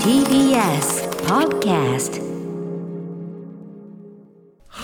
TBS Podcast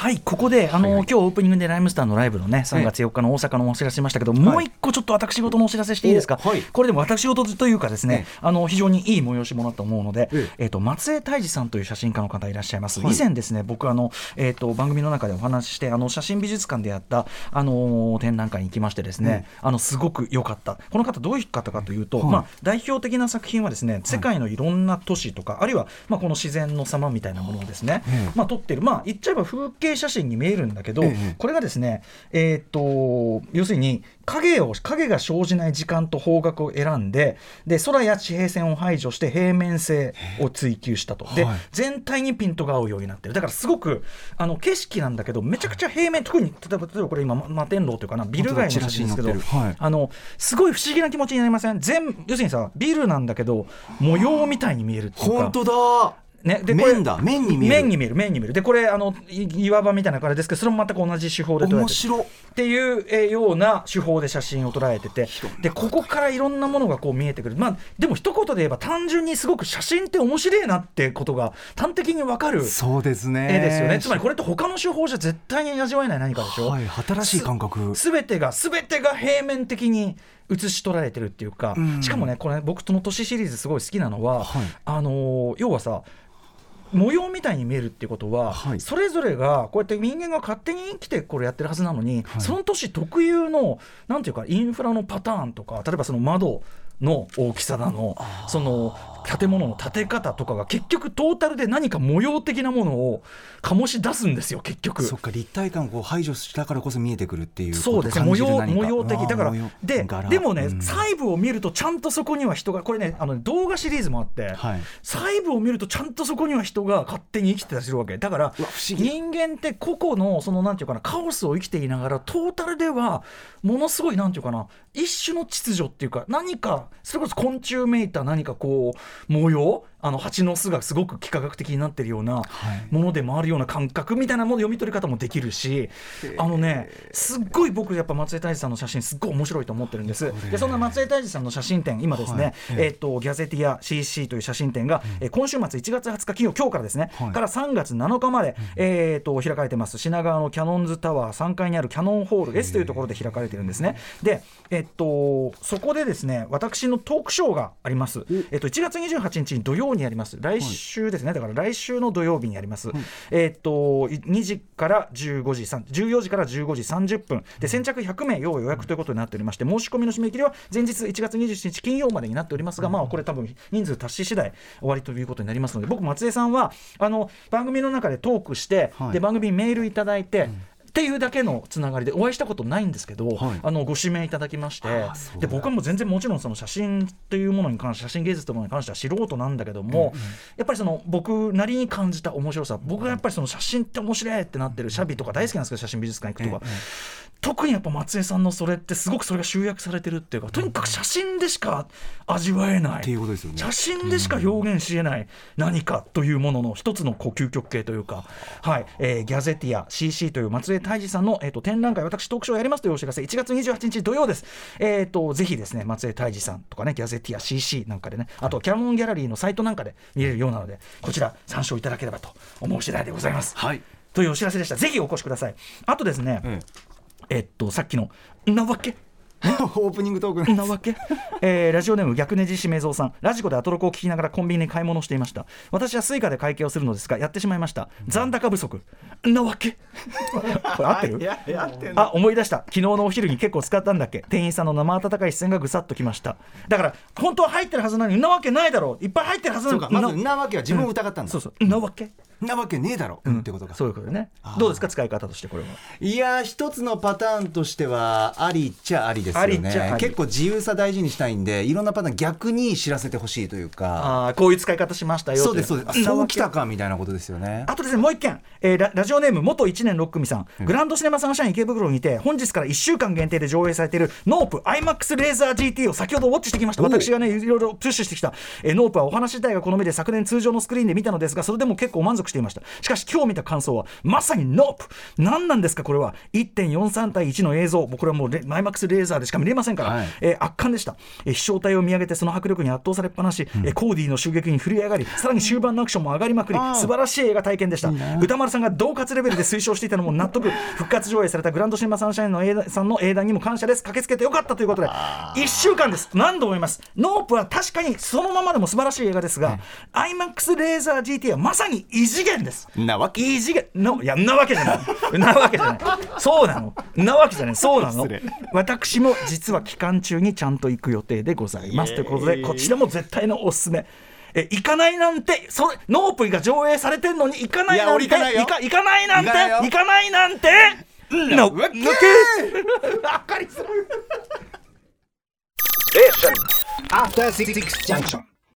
はいここであの、今日オープニングでライムスターのライブのね3月4日の大阪のお知らせしましたけど、もう一個ちょっと私事のお知らせしていいですか、おはい。これでも私事というかですね、あの非常にいい催し物だと思うので、ええ。っと松江泰治さんという写真家の方いらっしゃいます、はい。以前ですね僕あの、えっと番組の中でお話ししてあの写真美術館でやったあの展覧会に行きましてですね、あのすごく良かった。この方どういう方かというと、はい。まあ、代表的な作品はですね世界のいろんな都市とか、あるいは、まあ、この自然の様みたいなものをですね、ええ。まあ、撮ってる。まあ言っちゃえば風景写真に見えるんだけど、ええ。これがですね、えー、と要するに影を影が生じない時間と方角を選んでで空や地平線を排除して平面性を追求したと、ではい。全体にピントが合うようになってる。だからすごくあの景色なんだけどめちゃくちゃ平面特に例えば例えばこれ今ま摩天楼というかなビル街の写真ですけど、はい。あのすごい不思議な気持ちになりません？全要するにさビルなんだけど模様みたいに見えるっていうか。本当だね、でこれ面だ。面に見える。面に見える。面に見える。でこれあのい岩場みたいな感じですけどそれも全く同じ手法で捉えてる。面白。っていうえーような手法で写真を捉えてて。でここからいろんなものがこう見えてくる。まあでも一言で言えば単純にすごく写真って面白いなってことが端的に分かるそうですね。絵ですよね。つまりこれって他の手法じゃ絶対に味わえない何かでしょ、はい新しい感覚。すべてがすべてが平面的に写し取られてるっていうか、うん。しかもねこれ僕その都市シリーズすごい好きなのは、はい。あのー要はさ模様みたいに見えるっていうことは、はい。それぞれがこうやって人間が勝手に生きてこれやってるはずなのに、はい。その都市特有のなんていうかインフラのパターンとか例えばその窓の大きさだのその建物の建て方とかが結局トータルで何か模様的なものを醸し出すんですよ結局。そっか立体感を排除したからこそ見えてくるっていうそうですね模様模様的。だからで柄。でもね、うん。細部を見るとちゃんとそこには人がこれねあの動画シリーズもあって、はい。細部を見るとちゃんとそこには人が勝手に生きてたりするわけ。だからうわ不思議。人間って個々のそのなんていうかなカオスを生きていながらトータルではものすごいなんていうかな一種の秩序っていうか何かそれこそ昆虫めいた何かこう模様あの蜂の巣がすごく幾何学的になってるようなはい。ものでもあるような感覚みたいなもの読み取り方もできるし、あのねすっごい僕やっぱ松江泰治さんの写真すっごい面白いと思ってるんです。でそんな松江泰治さんの写真展今ですね、はい。えっとギャゼティア CC という写真展が、えー今週末1月20日金曜今日からですね、はい。から3月7日まで、えっと開かれてます。品川のキャノンズタワー3階にあるキャノンホール S というところで開かれてるんですね。でえっとそこでですね私のトークショーがあります。えっと1月28日に土曜にやります。来週ですね。だから来週の土曜日にやります、えっと2時から15時3 14時から15時30分。で先着100名要予約ということになっておりまして申し込みの締め切りは前日1月27日金曜までになっておりますが、まあこれ多分人数達し次第終わりということになりますので僕松江さんはあの番組の中でトークして、はい。で番組にメールいただいて、っていうだけのつながりでお会いしたことないんですけど、はい。あのご指名いただきましてで僕はもう全然もちろんその写真というものに関して写真芸術というものに関しては素人なんだけども、やっぱりその僕なりに感じた面白さ僕がやっぱりその写真って面白いってなってるシャビとか大好きなんですけど写真美術館行くとか、特にやっぱ松江さんのそれってすごくそれが集約されてるっていうかとにかく写真でしか味わえない。っていうことですよね。写真でしか表現しえない何かというものの一つのこう究極系というか、はい。えーギャゼティア CC という松江泰治さんの、えー、と展覧会私トークショーやりますというお知らせ1月28日土曜です、えー、とぜひですね松江泰治さんとかねギャゼティア CC なんかでねあとキャノンギャラリーのサイトなんかで見れるようなのでこちら参照いただければと思う次第でございます。はい。というお知らせでした。ぜひお越しください。あとですね、ええ。っとさっきの「なわけ?」え オープニングトークなわけ、えーラジオネーム逆ネジしめぞうさん。ラジコでアトロクを聞きながらコンビニに買い物をしていました。私はスイカで会計をするのですがやってしまいました。残高不足。なわけ？これ合ってる？ややってんの？あ思い出した。昨日のお昼に結構使ったんだっけ？店員さんの生温かい視線がぐさっときました。だから本当は入ってるはずなのになわけないだろう。いっぱい入ってるはずなのにまずなわけは自分を疑ったんだ。そうそう。なわけ？なわけねえだろうん。ってことかそういうことね。どうですか使い方としてこれは？いやー一つのパターンとしてはありっちゃありですよありっちゃあり。ね結構自由さ大事にしたいんでいろんなパターン逆に知らせてほしいというか。ああこういう使い方しましたよそうですそうです。そうきたかみたいなことですよね。あとですね、もう一件、えーララジオネーム元1年6組さん、グランドシネマサンシャイン池袋にて、本日から1週間限定で上映されているノープ IMAX レーザー GT を先ほどウォッチしてきました。お私がね、いろいろプッシュしてきた、えーノープはお話自体が好みで昨年通常のスクリーンで見たのですが、それでも結構満足ししていました。しかし今日見た感想はまさにノープ。何なんですか？これは。1.43対1の映像。これはもう IMAX レーザーでしか見れませんから、はい。えー圧巻でした、えー飛翔体を見上げてその迫力に圧倒されっぱなし、えーコーディの襲撃にぶち上がりさらに終盤のアクションも上がりまくり素晴らしい映画体験でした。宇多丸さんが同格レベルで推奨していたのも納得。復活上映されたグランドシネマサンシャインの映画さんの英断にも感謝です。駆けつけてよかったということで1週間です。何度も言います。ノープは確かにそのままでも素晴らしい映画ですが、IMAX レーザー GT はまさに異次元です。なわけ。異次元のいやなわけじゃない。なわけじゃない。そうなの。なわけじゃない。そうなの。私も実は期間中にちゃんと行く予定でございます。ということでこちらも絶対のおすすめ。え行かないなんてそれノープが上映されてんのに行かないいやなんて俺行かないよ。行か行かないなんて行かないないなんてのわけ。抜けわかりづらい After Six Junction.